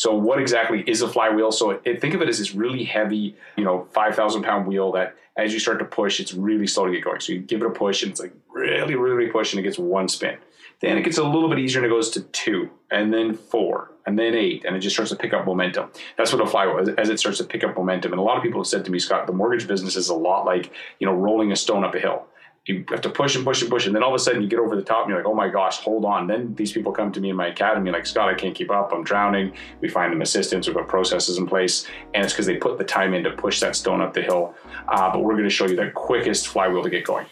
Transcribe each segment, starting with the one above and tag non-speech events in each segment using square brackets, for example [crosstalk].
So what exactly is a flywheel? So it, think of it as this really heavy, you know, 5,000 pound wheel that as you start to push, it's really slow to get going. So you give it a push and it's like really, really push and it gets one spin. Then it gets a little bit easier and it goes to two and then four and then eight and it just starts to pick up momentum. That's what a flywheel is as it starts to pick up momentum. And a lot of people have said to me, Scott, the mortgage business is a lot like, you know, rolling a stone up a hill you have to push and push and push, and then all of a sudden you get over the top, and you're like, "Oh my gosh, hold on!" Then these people come to me in my academy, like, "Scott, I can't keep up. I'm drowning." We find them assistance. We put processes in place, and it's because they put the time in to push that stone up the hill. Uh, but we're going to show you the quickest flywheel to get going.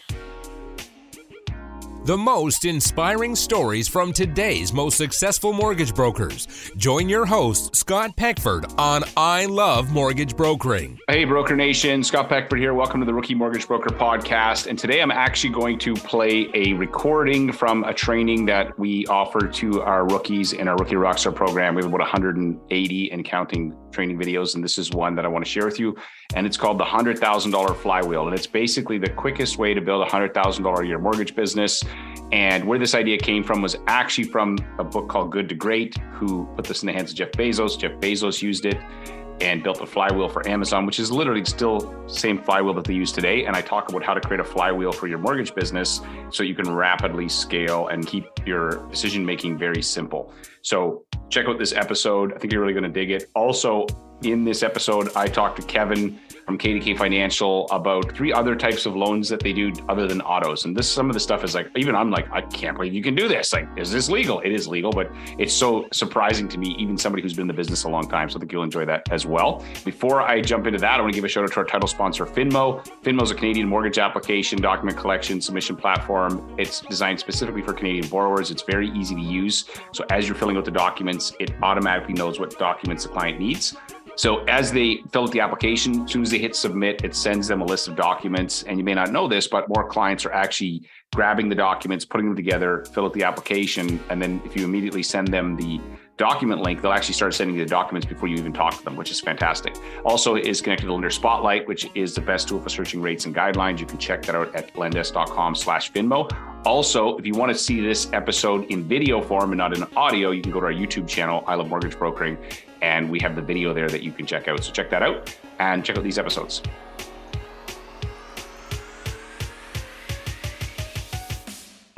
The most inspiring stories from today's most successful mortgage brokers. Join your host, Scott Peckford, on I Love Mortgage Brokering. Hey, Broker Nation. Scott Peckford here. Welcome to the Rookie Mortgage Broker podcast. And today I'm actually going to play a recording from a training that we offer to our rookies in our Rookie Rockstar program. We have about 180 and counting training videos. And this is one that I want to share with you. And it's called the $100,000 Flywheel. And it's basically the quickest way to build a $100,000 a year mortgage business and where this idea came from was actually from a book called Good to Great, who put this in the hands of Jeff Bezos. Jeff Bezos used it and built a flywheel for Amazon, which is literally still same flywheel that they use today. And I talk about how to create a flywheel for your mortgage business so you can rapidly scale and keep your decision making very simple. So check out this episode. I think you're really going to dig it. Also, in this episode, I talked to Kevin from KDK Financial about three other types of loans that they do other than autos. And this some of the stuff is like even I'm like I can't believe you can do this. Like is this legal? It is legal, but it's so surprising to me even somebody who's been in the business a long time. So I think you'll enjoy that as well. Before I jump into that, I want to give a shout out to our title sponsor Finmo. Finmo is a Canadian mortgage application, document collection, submission platform. It's designed specifically for Canadian borrowers. It's very easy to use. So as you're filling out the documents, it automatically knows what documents the client needs. So as they fill out the application, as soon as they hit submit, it sends them a list of documents. And you may not know this, but more clients are actually grabbing the documents, putting them together, fill out the application, and then if you immediately send them the document link, they'll actually start sending you the documents before you even talk to them, which is fantastic. Also, is connected to Lender Spotlight, which is the best tool for searching rates and guidelines. You can check that out at lendesk.com slash Finmo. Also, if you want to see this episode in video form and not in audio, you can go to our YouTube channel, I Love Mortgage Brokering, and we have the video there that you can check out. So check that out and check out these episodes.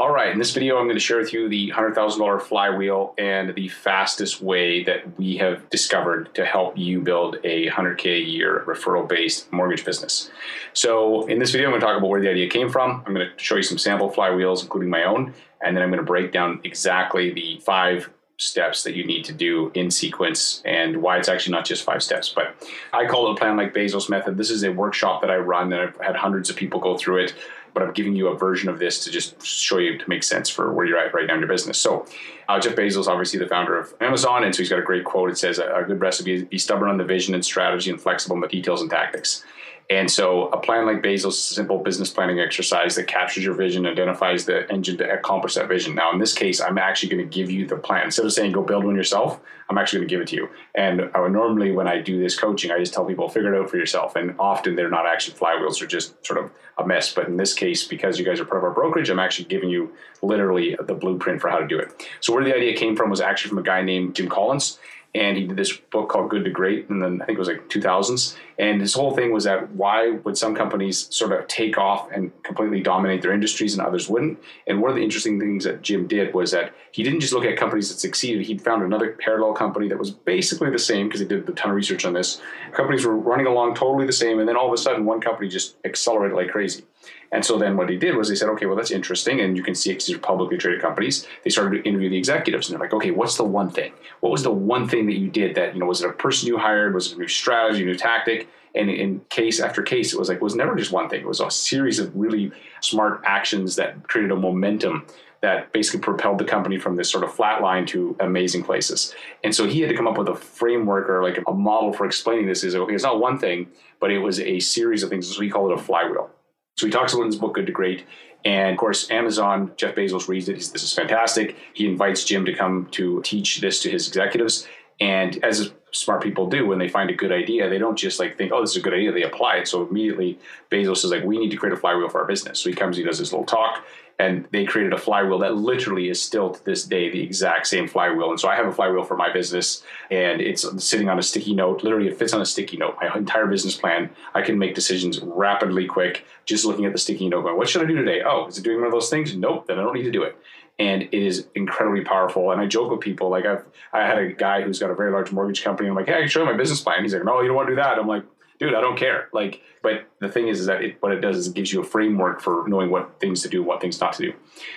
All right, in this video, I'm going to share with you the $100,000 flywheel and the fastest way that we have discovered to help you build a 100K a year referral based mortgage business. So, in this video, I'm going to talk about where the idea came from. I'm going to show you some sample flywheels, including my own, and then I'm going to break down exactly the five steps that you need to do in sequence and why it's actually not just five steps. But I call it a plan like Bezos method. This is a workshop that I run and I've had hundreds of people go through it. But I'm giving you a version of this to just show you to make sense for where you're at right now in your business. So, uh, Jeff Bezos, obviously the founder of Amazon, and so he's got a great quote. It says, "A good recipe is be stubborn on the vision and strategy, and flexible in the details and tactics." And so a plan like Bezos simple business planning exercise that captures your vision, identifies the engine to accomplish that vision. Now, in this case, I'm actually going to give you the plan. Instead of saying go build one yourself, I'm actually going to give it to you. And I would, normally when I do this coaching, I just tell people figure it out for yourself. And often they're not actually flywheels; they're just sort of a mess. But in this case, because you guys are part of our brokerage, I'm actually giving you literally the blueprint for how to do it. So where the idea came from was actually from a guy named Jim Collins and he did this book called Good to Great, and then I think it was like 2000s. And his whole thing was that why would some companies sort of take off and completely dominate their industries and others wouldn't? And one of the interesting things that Jim did was that he didn't just look at companies that succeeded. He found another parallel company that was basically the same because he did a ton of research on this. Companies were running along totally the same, and then all of a sudden, one company just accelerated like crazy. And so then what he did was he said, okay, well, that's interesting. And you can see these are publicly traded companies. They started to interview the executives and they're like, okay, what's the one thing? What was the one thing that you did that, you know, was it a person you hired? Was it a new strategy, a new tactic? And in case after case, it was like, it was never just one thing. It was a series of really smart actions that created a momentum that basically propelled the company from this sort of flat line to amazing places. And so he had to come up with a framework or like a model for explaining this is okay, it's not one thing, but it was a series of things. So we call it a flywheel. So he talks about in his book, Good to Great. And of course, Amazon, Jeff Bezos reads it. He's, this is fantastic. He invites Jim to come to teach this to his executives. And as smart people do, when they find a good idea, they don't just like think, oh, this is a good idea. They apply it. So immediately Bezos is like, we need to create a flywheel for our business. So he comes, he does this little talk. And they created a flywheel that literally is still to this day the exact same flywheel. And so I have a flywheel for my business, and it's sitting on a sticky note. Literally, it fits on a sticky note. My entire business plan. I can make decisions rapidly, quick, just looking at the sticky note. Going, what should I do today? Oh, is it doing one of those things? Nope. Then I don't need to do it and it is incredibly powerful. And I joke with people like I've I had a guy who's got a very large mortgage company. I'm like, hey, show you my business plan. He's like, no, you don't want to do that. I'm like, dude, I don't care. Like, but the thing is, is that it, what it does is it gives you a framework for knowing what things to do, what things not to do.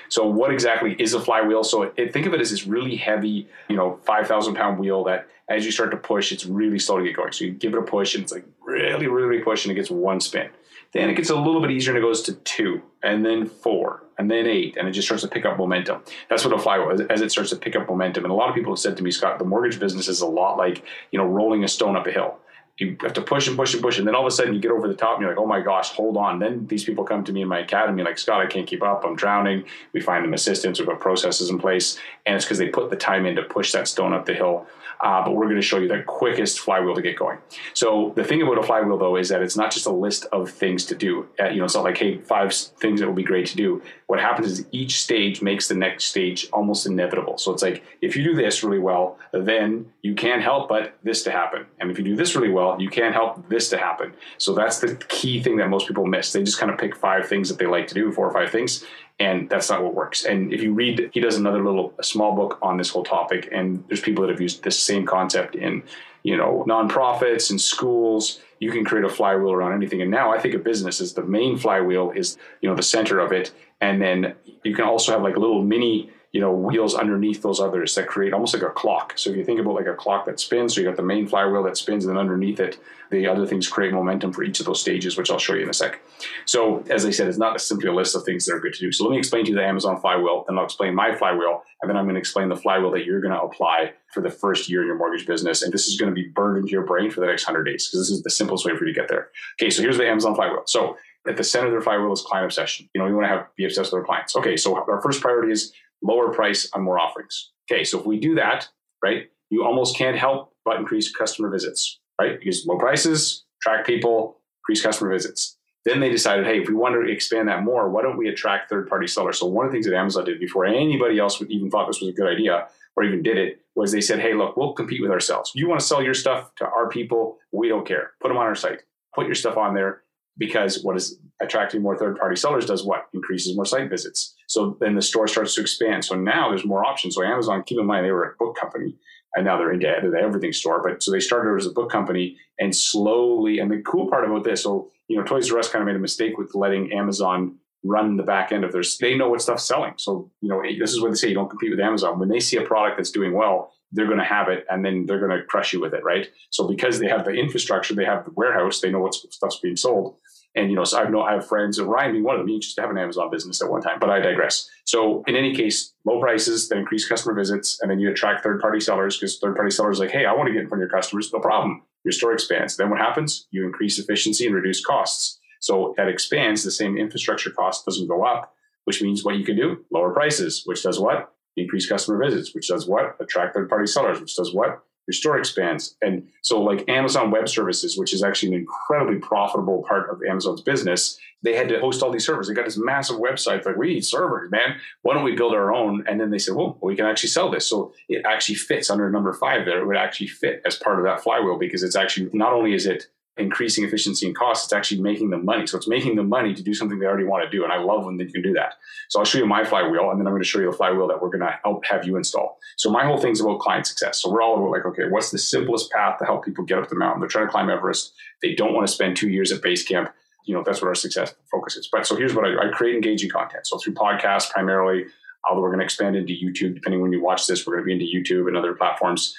So, what exactly is a flywheel? So, it, think of it as this really heavy, you know, five thousand pound wheel that as you start to push, it's really slow to get going. So you give it a push, and it's like really, really push, and it gets one spin. Then it gets a little bit easier and it goes to two, and then four, and then eight, and it just starts to pick up momentum. That's what a flywheel is, as it starts to pick up momentum. And a lot of people have said to me, Scott, the mortgage business is a lot like, you know, rolling a stone up a hill. You have to push and push and push, and then all of a sudden you get over the top and you're like, oh my gosh, hold on. Then these people come to me in my academy, like, Scott, I can't keep up. I'm drowning. We find them assistance, we've got processes in place. And it's because they put the time in to push that stone up the hill uh, but we're going to show you the quickest flywheel to get going. So the thing about a flywheel, though, is that it's not just a list of things to do. Uh, you know, it's not like, hey, five things that will be great to do. What happens is each stage makes the next stage almost inevitable. So it's like, if you do this really well, then you can't help but this to happen. And if you do this really well, you can't help this to happen. So that's the key thing that most people miss. They just kind of pick five things that they like to do, four or five things, and that's not what works. And if you read, he does another little small book on this whole topic, and there's people that have used this same concept in, you know, nonprofits and schools. You can create a flywheel around anything. And now I think of business as the main flywheel is, you know, the center of it, and then you can also have like a little mini you know wheels underneath those others that create almost like a clock. So if you think about like a clock that spins, so you got the main flywheel that spins, and then underneath it, the other things create momentum for each of those stages, which I'll show you in a sec. So as I said, it's not simply a list of things that are good to do. So let me explain to you the Amazon flywheel, and I'll explain my flywheel, and then I'm going to explain the flywheel that you're going to apply for the first year in your mortgage business. And this is going to be burned into your brain for the next hundred days because this is the simplest way for you to get there. Okay, so here's the Amazon flywheel. So at the center of their flywheel is client obsession. You know, you want to have be obsessed with our clients. Okay, so our first priority is lower price on more offerings. Okay, so if we do that, right, you almost can't help but increase customer visits, right? Because low prices, attract people, increase customer visits. Then they decided, hey, if we want to expand that more, why don't we attract third party sellers? So, one of the things that Amazon did before anybody else would even thought this was a good idea or even did it was they said, hey, look, we'll compete with ourselves. You want to sell your stuff to our people? We don't care. Put them on our site, put your stuff on there because what is attracting more third party sellers does what? Increases more site visits. So then the store starts to expand. So now there's more options. So Amazon, keep in mind, they were a book company and now they're into the everything store. But so they started as a book company and slowly, and the cool part about this, so, you know, Toys R Us kind of made a mistake with letting Amazon run the back end of their, they know what stuff's selling. So, you know, this is what they say, you don't compete with Amazon. When they see a product that's doing well, they're going to have it and then they're going to crush you with it, right? So because they have the infrastructure, they have the warehouse, they know what stuff's being sold. And you know, so I know I have friends, and Ryan being one of them. He used to have an Amazon business at one time, but I digress. So in any case, low prices that increase customer visits, and then you attract third-party sellers because third-party sellers like, hey, I want to get in front of your customers. No problem. Your store expands. Then what happens? You increase efficiency and reduce costs. So that expands. The same infrastructure cost doesn't go up, which means what you can do: lower prices, which does what? Increase customer visits, which does what? Attract third-party sellers, which does what? Your store expands. And so, like Amazon Web Services, which is actually an incredibly profitable part of Amazon's business, they had to host all these servers. They got this massive website. Like, we need servers, man. Why don't we build our own? And then they said, well, we can actually sell this. So it actually fits under number five there. It would actually fit as part of that flywheel because it's actually not only is it increasing efficiency and cost, it's actually making them money. So it's making them money to do something they already want to do. And I love when they can do that. So I'll show you my flywheel and then I'm going to show you the flywheel that we're going to help have you install. So my whole thing's about client success. So we're all about like, okay, what's the simplest path to help people get up the mountain? They're trying to climb Everest. They don't want to spend two years at base camp. You know, that's what our success focus is. But so here's what I. I create engaging content. So through podcasts primarily, although we're going to expand into YouTube, depending when you watch this, we're going to be into YouTube and other platforms.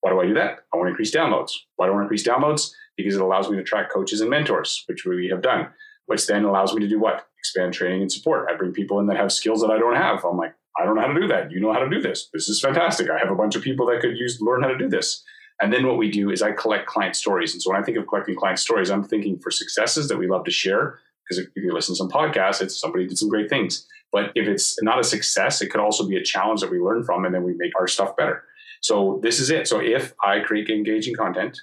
Why do I do that? I want to increase downloads. Why do I want to increase downloads? Because it allows me to track coaches and mentors, which we have done, which then allows me to do what? Expand training and support. I bring people in that have skills that I don't have. I'm like, I don't know how to do that. You know how to do this. This is fantastic. I have a bunch of people that could use learn how to do this. And then what we do is I collect client stories. And so when I think of collecting client stories, I'm thinking for successes that we love to share. Because if you listen to some podcasts, it's somebody did some great things. But if it's not a success, it could also be a challenge that we learn from, and then we make our stuff better. So this is it. So if I create engaging content,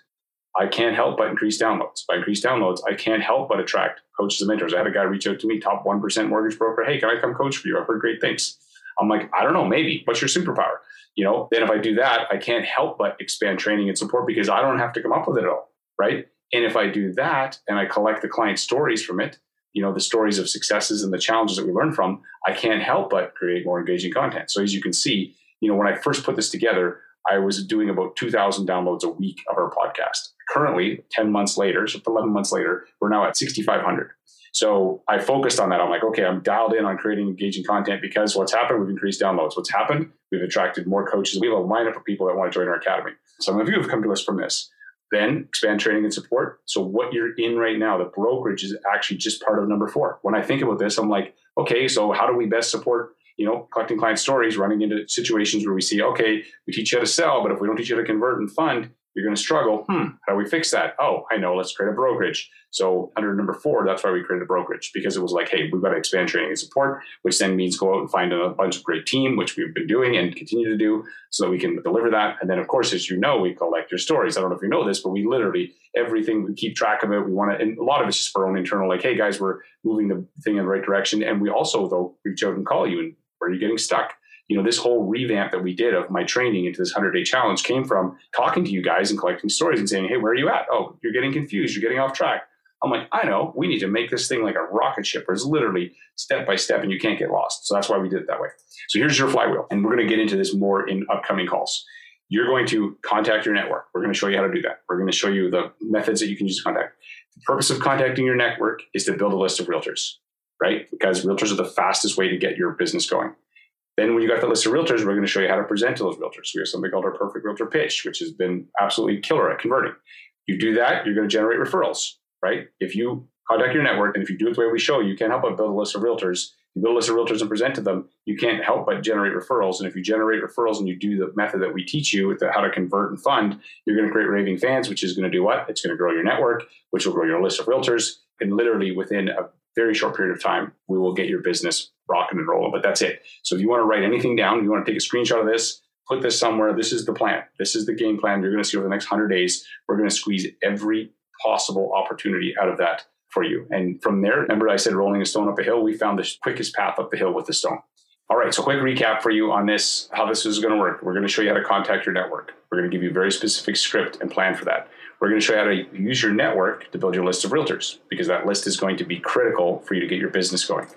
I can't help but increase downloads. By increase downloads, I can't help but attract coaches and mentors. I had a guy reach out to me, top 1% mortgage broker. Hey, can I come coach for you? I've heard great things. I'm like, I don't know, maybe. What's your superpower? You know, then if I do that, I can't help but expand training and support because I don't have to come up with it all. Right. And if I do that and I collect the client stories from it, you know, the stories of successes and the challenges that we learn from, I can't help but create more engaging content. So as you can see, you know, when I first put this together, I was doing about 2,000 downloads a week of our podcast. Currently, 10 months later, so 11 months later, we're now at 6,500. So I focused on that. I'm like, okay, I'm dialed in on creating engaging content because what's happened, we've increased downloads. What's happened, we've attracted more coaches. We have a lineup of people that want to join our academy. Some of you have come to us from this. Then expand training and support. So what you're in right now, the brokerage is actually just part of number four. When I think about this, I'm like, okay, so how do we best support you know, collecting client stories, running into situations where we see, okay, we teach you how to sell, but if we don't teach you how to convert and fund, you're going to struggle. Hmm, how do we fix that? Oh, I know. Let's create a brokerage. So under number four, that's why we created a brokerage because it was like, hey, we've got to expand training and support, which then means go out and find a bunch of great team, which we've been doing and continue to do, so that we can deliver that. And then, of course, as you know, we collect your stories. I don't know if you know this, but we literally everything we keep track of it. We want to, and a lot of it's just for our own internal, like, hey guys, we're moving the thing in the right direction. And we also though reach out and call you and where are you getting stuck? You know, this whole revamp that we did of my training into this 100 day challenge came from talking to you guys and collecting stories and saying, hey, where are you at? Oh, you're getting confused. You're getting off track. I'm like, I know. We need to make this thing like a rocket ship where it's literally step by step and you can't get lost. So that's why we did it that way. So here's your flywheel. And we're going to get into this more in upcoming calls. You're going to contact your network. We're going to show you how to do that. We're going to show you the methods that you can use to contact. The purpose of contacting your network is to build a list of realtors, right? Because realtors are the fastest way to get your business going. Then when you got the list of realtors, we're going to show you how to present to those realtors. We have something called our perfect realtor pitch, which has been absolutely killer at converting. You do that, you're going to generate referrals, right? If you contact your network and if you do it the way we show, you can't help but build a list of realtors. You build a list of realtors and present to them, you can't help but generate referrals. And if you generate referrals and you do the method that we teach you with the, how to convert and fund, you're going to create raving fans, which is going to do what? It's going to grow your network, which will grow your list of realtors. And literally within a very short period of time, we will get your business rocking and rolling. But that's it. So if you want to write anything down, you want to take a screenshot of this, put this somewhere. This is the plan. This is the game plan you're going to see over the next 100 days. We're going to squeeze every possible opportunity out of that for you. And from there, remember I said rolling a stone up a hill? We found the quickest path up the hill with the stone. All right, so quick recap for you on this, how this is going to work. We're going to show you how to contact your network. We're going to give you a very specific script and plan for that. We're going to show you how to use your network to build your list of realtors because that list is going to be critical for you to get your business going.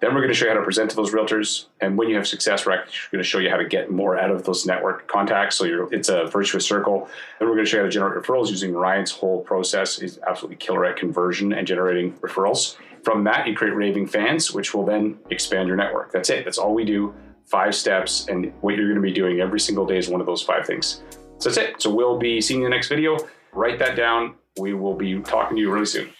Then we're going to show you how to present to those realtors. And when you have success, we're actually going to show you how to get more out of those network contacts. So it's a virtuous circle. Then we're going to show you how to generate referrals using Ryan's whole process. He's absolutely killer at conversion and generating referrals. From that, you create raving fans, which will then expand your network. That's it. That's all we do. Five steps. And what you're going to be doing every single day is one of those five things. So that's it. So we'll be seeing you in the next video. Write that down. We will be talking to you really soon.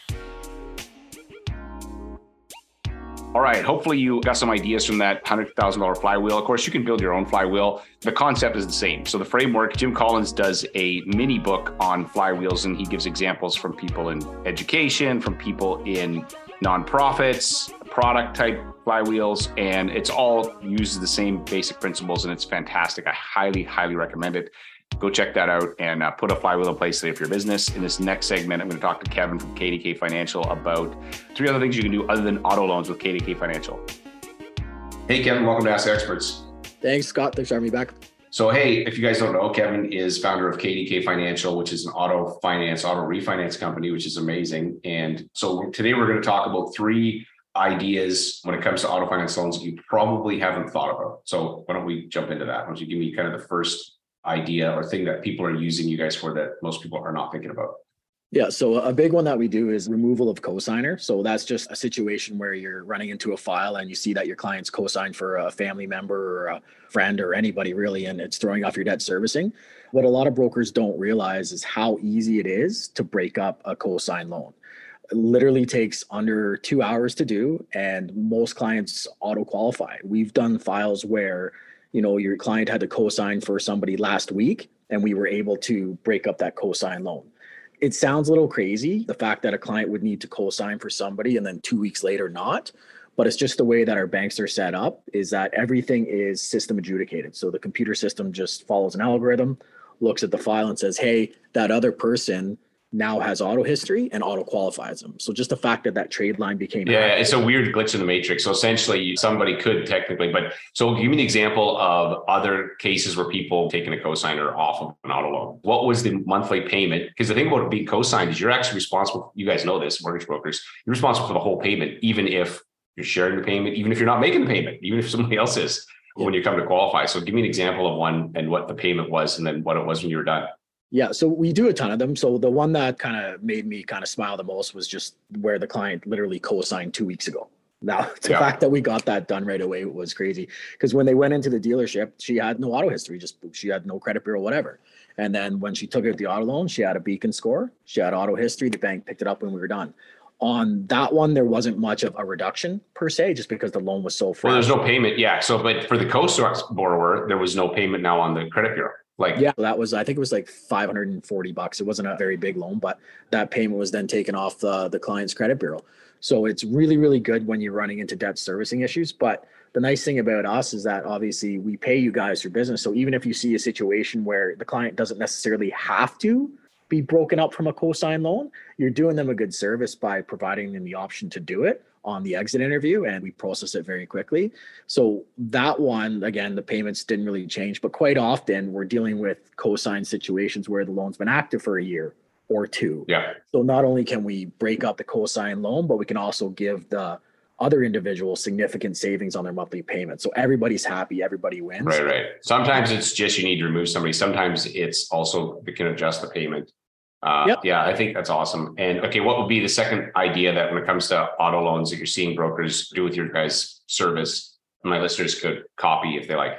All right. Hopefully, you got some ideas from that $100,000 flywheel. Of course, you can build your own flywheel. The concept is the same. So, the framework, Jim Collins does a mini book on flywheels, and he gives examples from people in education, from people in nonprofits, product type flywheels, and it's all uses the same basic principles, and it's fantastic. I highly, highly recommend it go check that out and uh, put a flywheel in place today for your business. In this next segment, I'm going to talk to Kevin from KDK Financial about three other things you can do other than auto loans with KDK Financial. Hey, Kevin, welcome to Ask Experts. Thanks, Scott. Thanks for having me back. So, hey, if you guys don't know, Kevin is founder of KDK Financial, which is an auto finance, auto refinance company, which is amazing. And so today we're going to talk about three ideas when it comes to auto finance loans that you probably haven't thought about. So why don't we jump into that? Why don't you give me kind of the first idea or thing that people are using you guys for that most people are not thinking about? Yeah, so a big one that we do is removal of cosigner. So that's just a situation where you're running into a file and you see that your client's cosigned for a family member or a friend or anybody really, and it's throwing off your debt servicing. What a lot of brokers don't realize is how easy it is to break up a cosign loan. It literally takes under two hours to do, and most clients auto qualify. We've done files where you know your client had to co-sign for somebody last week and we were able to break up that co-sign loan. It sounds a little crazy the fact that a client would need to co-sign for somebody and then two weeks later not but it's just the way that our banks are set up is that everything is system adjudicated. So the computer system just follows an algorithm looks at the file and says hey that other person now has auto history and auto qualifies them. So just the fact that that trade line became yeah, active. it's a weird glitch in the matrix. So essentially, somebody could technically, but so give me an example of other cases where people taking a cosigner off of an auto loan. What was the monthly payment? Because the thing about being cosigned is you're actually responsible. You guys know this, mortgage brokers. You're responsible for the whole payment, even if you're sharing the payment, even if you're not making the payment, even if somebody else is when you come to qualify. So give me an example of one and what the payment was, and then what it was when you were done. Yeah, so we do a ton of them. So the one that kind of made me kind of smile the most was just where the client literally co-signed two weeks ago. Now, [laughs] the yeah. fact that we got that done right away was crazy because when they went into the dealership, she had no auto history, just she had no credit bureau, whatever. And then when she took out the auto loan, she had a beacon score, she had auto history. The bank picked it up when we were done. On that one, there wasn't much of a reduction per se, just because the loan was so fresh. Well, there's no payment, yeah. So, but for the co borrower, there was no payment now on the credit bureau. Like yeah, that was I think it was like 540 bucks. It wasn't a very big loan, but that payment was then taken off the the client's credit bureau. So it's really really good when you're running into debt servicing issues, but the nice thing about us is that obviously we pay you guys for business. So even if you see a situation where the client doesn't necessarily have to be broken up from a cosign loan, you're doing them a good service by providing them the option to do it on the exit interview and we process it very quickly. So that one, again, the payments didn't really change, but quite often we're dealing with co-sign situations where the loan's been active for a year or two. Yeah. So not only can we break up the co-sign loan, but we can also give the other individuals significant savings on their monthly payment. So everybody's happy, everybody wins. Right, right. Sometimes it's just you need to remove somebody. Sometimes it's also we can adjust the payment. Uh, yep. Yeah, I think that's awesome. And okay, what would be the second idea that when it comes to auto loans that you're seeing brokers do with your guys' service, my listeners could copy if they like?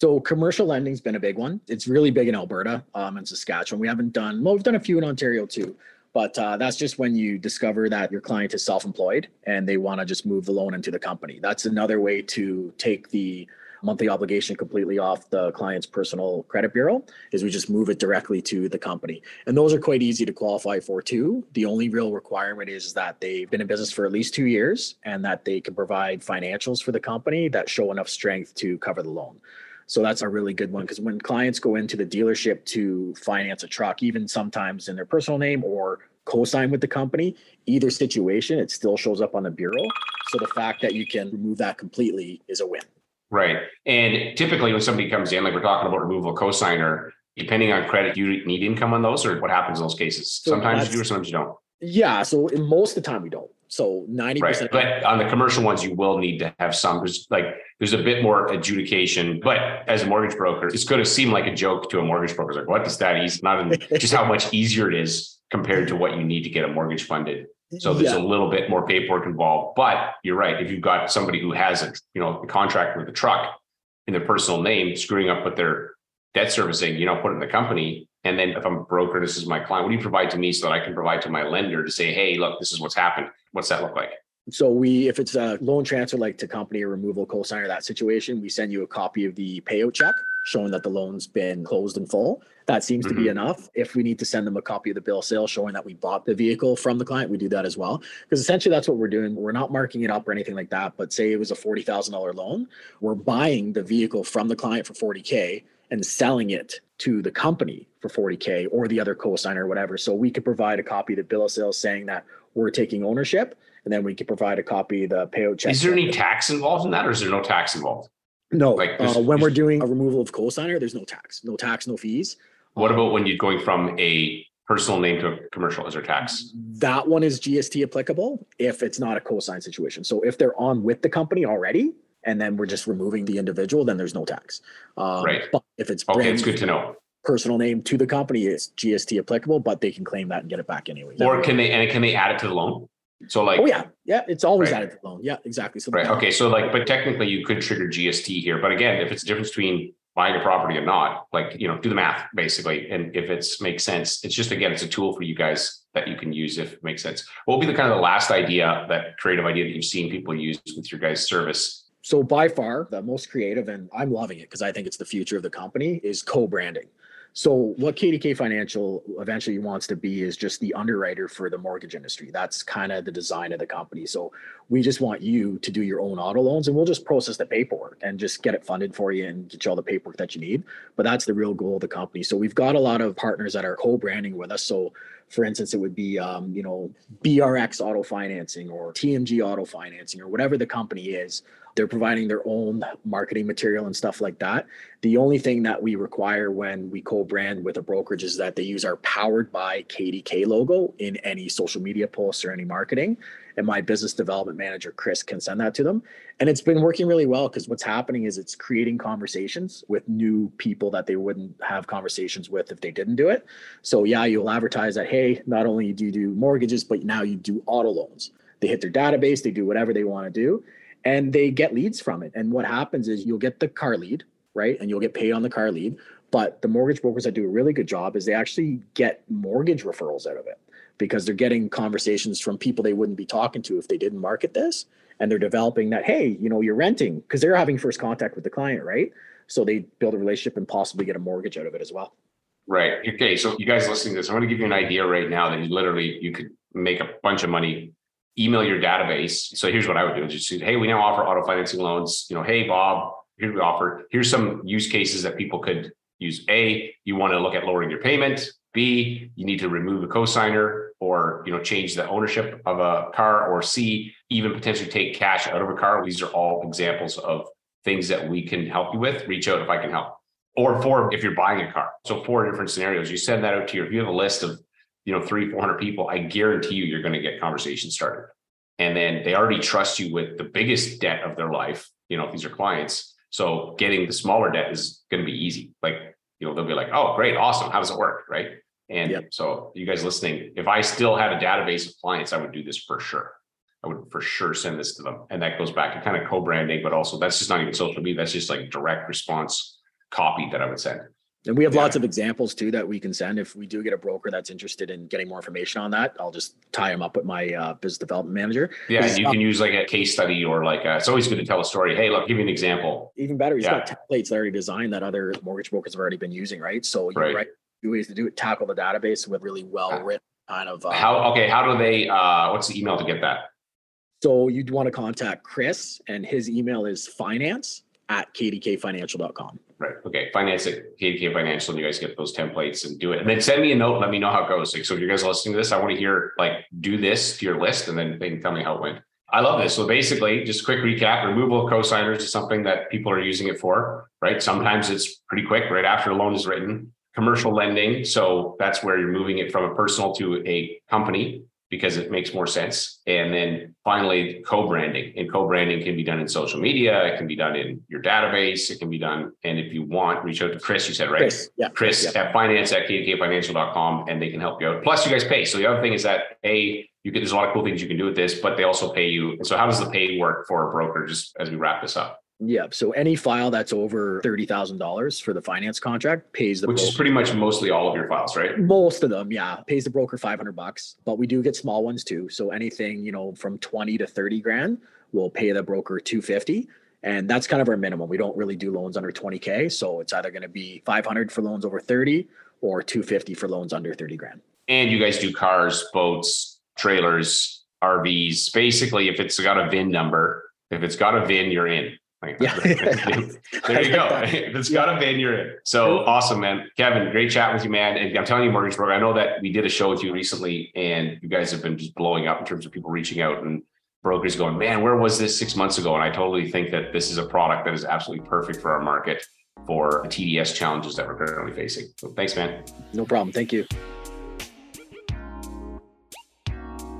So commercial lending's been a big one. It's really big in Alberta um, and Saskatchewan. We haven't done well, we've done a few in Ontario too, but uh, that's just when you discover that your client is self-employed and they want to just move the loan into the company. That's another way to take the monthly obligation completely off the client's personal credit bureau is we just move it directly to the company. And those are quite easy to qualify for too. The only real requirement is that they've been in business for at least two years and that they can provide financials for the company that show enough strength to cover the loan. So that's a really good one because when clients go into the dealership to finance a truck, even sometimes in their personal name or co-sign with the company, either situation, it still shows up on the bureau. So the fact that you can remove that completely is a win. Right. And typically when somebody comes in, like we're talking about removal cosigner, depending on credit, you need income on those or what happens in those cases? So sometimes you do or sometimes you don't. Yeah. So most of the time we don't. So 90%. Right. But on the commercial ones, you will need to have some. There's like there's a bit more adjudication. But as a mortgage broker, it's going to seem like a joke to a mortgage broker. It's like, what does that ease? Not in, [laughs] just how much easier it is compared to what you need to get a mortgage funded. So there's yeah. a little bit more paperwork involved. But you're right. If you've got somebody who has a you know a contract with a truck in their personal name, screwing up with their debt servicing, you know, put it in the company. And then if I'm a broker, this is my client. What do you provide to me so that I can provide to my lender to say, hey, look, this is what's happened. What's that look like? So we, if it's a loan transfer like to company or removal cosigner, that situation, we send you a copy of the payout check showing that the loan's been closed in full. That seems mm-hmm. to be mm-hmm. enough. If we need to send them a copy of the bill of sale showing that we bought the vehicle from the client, we do that as well. Because essentially that's what we're doing. We're not marking it up or anything like that. But say it was a $40,000 loan, we're buying the vehicle from the client for 40K and selling it to the company for 40K or the other co-signer or whatever. So we could provide a copy of the bill of sale saying that we're taking ownership and then we can provide a copy of the payout check. Is there any tax involved in that or is there no tax involved? No, like uh, when we're doing a removal of co-signer, there's no tax, no tax, no fees. What about when you're going from a personal name to a commercial? Is there tax? That one is GST applicable if it's not a co-sign situation. So if they're on with the company already, and then we're just removing the individual, then there's no tax. Um, right. But if it's okay, it's good to know. Personal name to the company is GST applicable, but they can claim that and get it back anyway. Or can they and can they add it to the loan? So like, oh yeah, yeah, it's always right. added to the loan. Yeah, exactly. So right. Okay. So like, but technically you could trigger GST here. But again, if it's the difference between buying a property or not, like, you know, do the math basically. And if it's makes sense, it's just, again, it's a tool for you guys that you can use if it makes sense. What will be the kind of the last idea, that creative idea that you've seen people use with your guys' service? So by far the most creative, and I'm loving it because I think it's the future of the company is co-branding. So what KDK Financial eventually wants to be is just the underwriter for the mortgage industry. That's kind of the design of the company. So we just want you to do your own auto loans and we'll just process the paperwork and just get it funded for you and get you all the paperwork that you need. But that's the real goal of the company. So we've got a lot of partners that are co-branding with us. So for instance, it would be, um, you know, BRX Auto Financing or TMG Auto Financing or whatever the company is. They're providing their own marketing material and stuff like that. The only thing that we require when we co-brand with a brokerage is that they use our powered by KDK logo in any social media posts or any marketing. And my business development manager, Chris, can send that to them. And it's been working really well because what's happening is it's creating conversations with new people that they wouldn't have conversations with if they didn't do it. So yeah, you'll advertise that, hey, not only do you do mortgages, but now you do auto loans. They hit their database, they do whatever they want to do and they get leads from it. And what happens is you'll get the car lead, right? And you'll get paid on the car lead. But the mortgage brokers that do a really good job is they actually get mortgage referrals out of it because they're getting conversations from people they wouldn't be talking to if they didn't market this. And they're developing that, hey, you know, you're renting because they're having first contact with the client, right? So they build a relationship and possibly get a mortgage out of it as well. Right. Okay. So you guys listening to this, I'm going to give you an idea right now that you literally you could make a bunch of money email your database. So here's what I would do: is just say, hey, we now offer auto financing loans. You know, hey Bob, here we offer. Here's some use cases that people could use. A, you want to look at lowering your payment. B, you need to remove a cosigner or you know change the ownership of a car. Or C, even potentially take cash out of a car. These are all examples of things that we can help you with. Reach out if I can help. Or four, if you're buying a car. So four different scenarios. You send that out to your. If you have a list of you know, three, 400 people, I guarantee you, you're going to get conversations started. And then they already trust you with the biggest debt of their life. You know, if these are clients. So getting the smaller debt is going to be easy. Like, you know, they'll be like, oh, great, awesome. How does it work? Right. And yep. so you guys listening, if I still had a database of clients, I would do this for sure. I would for sure send this to them. And that goes back to kind of co-branding, but also that's just not even social media. That's just like direct response copy that I would send. And we have yeah. lots of examples too that we can send. If we do get a broker that's interested in getting more information on that, I'll just tie them up with my uh, business development manager. Yeah, you can use like a case study or like a, it's always good to tell a story. Hey, look, give me an example. Even better, he's yeah. got templates that already designed that other mortgage brokers have already been using, right? So you're right. right two ways to do it: tackle the database with really well written kind of. Uh, how okay? How do they? uh What's the email to get that? So you'd want to contact Chris, and his email is finance at kdkfinancial.com. Right. Okay. Finance at KDK Financial, and you guys get those templates and do it. And then send me a note. Let me know how it goes. Like, so if you guys are listening to this, I want to hear like do this to your list, and then they can tell me how it went. I love this. So basically, just quick recap: removal of cosigners is something that people are using it for. Right. Sometimes it's pretty quick, right after a loan is written. Commercial lending, so that's where you're moving it from a personal to a company because it makes more sense. And then finally, co-branding. And co-branding can be done in social media. It can be done in your database. It can be done. And if you want, reach out to Chris, you said, right? Chris, yeah. Chris yeah. at finance at kdkfinancial.com and they can help you out. Plus you guys pay. So the other thing is that A, you can, there's a lot of cool things you can do with this, but they also pay you. And so how does the pay work for a broker just as we wrap this up? Yeah. So any file that's over thirty thousand dollars for the finance contract pays the which broker. is pretty much mostly all of your files, right? Most of them, yeah, pays the broker five hundred bucks. But we do get small ones too. So anything you know from twenty to thirty grand, we'll pay the broker two fifty, and that's kind of our minimum. We don't really do loans under twenty k, so it's either going to be five hundred for loans over thirty or two fifty for loans under thirty grand. And you guys do cars, boats, trailers, RVs. Basically, if it's got a VIN number, if it's got a VIN, you're in. Like, yeah. [laughs] [laughs] there you go. it's got a VIN, you're in. So awesome, man. Kevin, great chat with you, man. And I'm telling you, Mortgage Broker, I know that we did a show with you recently and you guys have been just blowing up in terms of people reaching out and brokers going, man, where was this six months ago? And I totally think that this is a product that is absolutely perfect for our market for the TDS challenges that we're currently facing. So thanks, man. No problem. Thank you.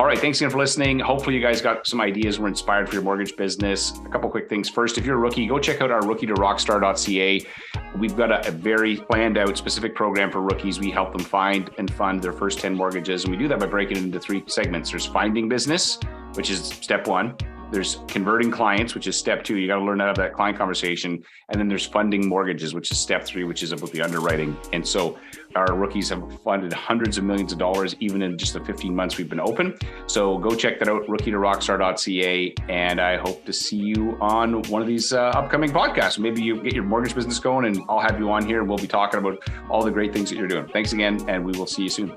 All right. Thanks again for listening. Hopefully, you guys got some ideas, were inspired for your mortgage business. A couple quick things. First, if you're a rookie, go check out our rookie to rockstar.ca. We've got a, a, very planned out specific program for rookies. We help them find and fund their first 10 mortgages. And we do that by breaking it into three segments there's finding business, which is step one. There's converting clients, which is step two. You got to learn how to have that client conversation. And then there's funding mortgages, which is step three, which is about the underwriting. And so our rookies have funded hundreds of millions of dollars, even in just the 15 months we've been open. So go check that out, rookie to rockstar.ca. And I hope to see you on one of these uh, upcoming podcasts. Maybe you get your mortgage business going and I'll have you on here and we'll be talking about all the great things that you're doing. Thanks again, and we will see you soon.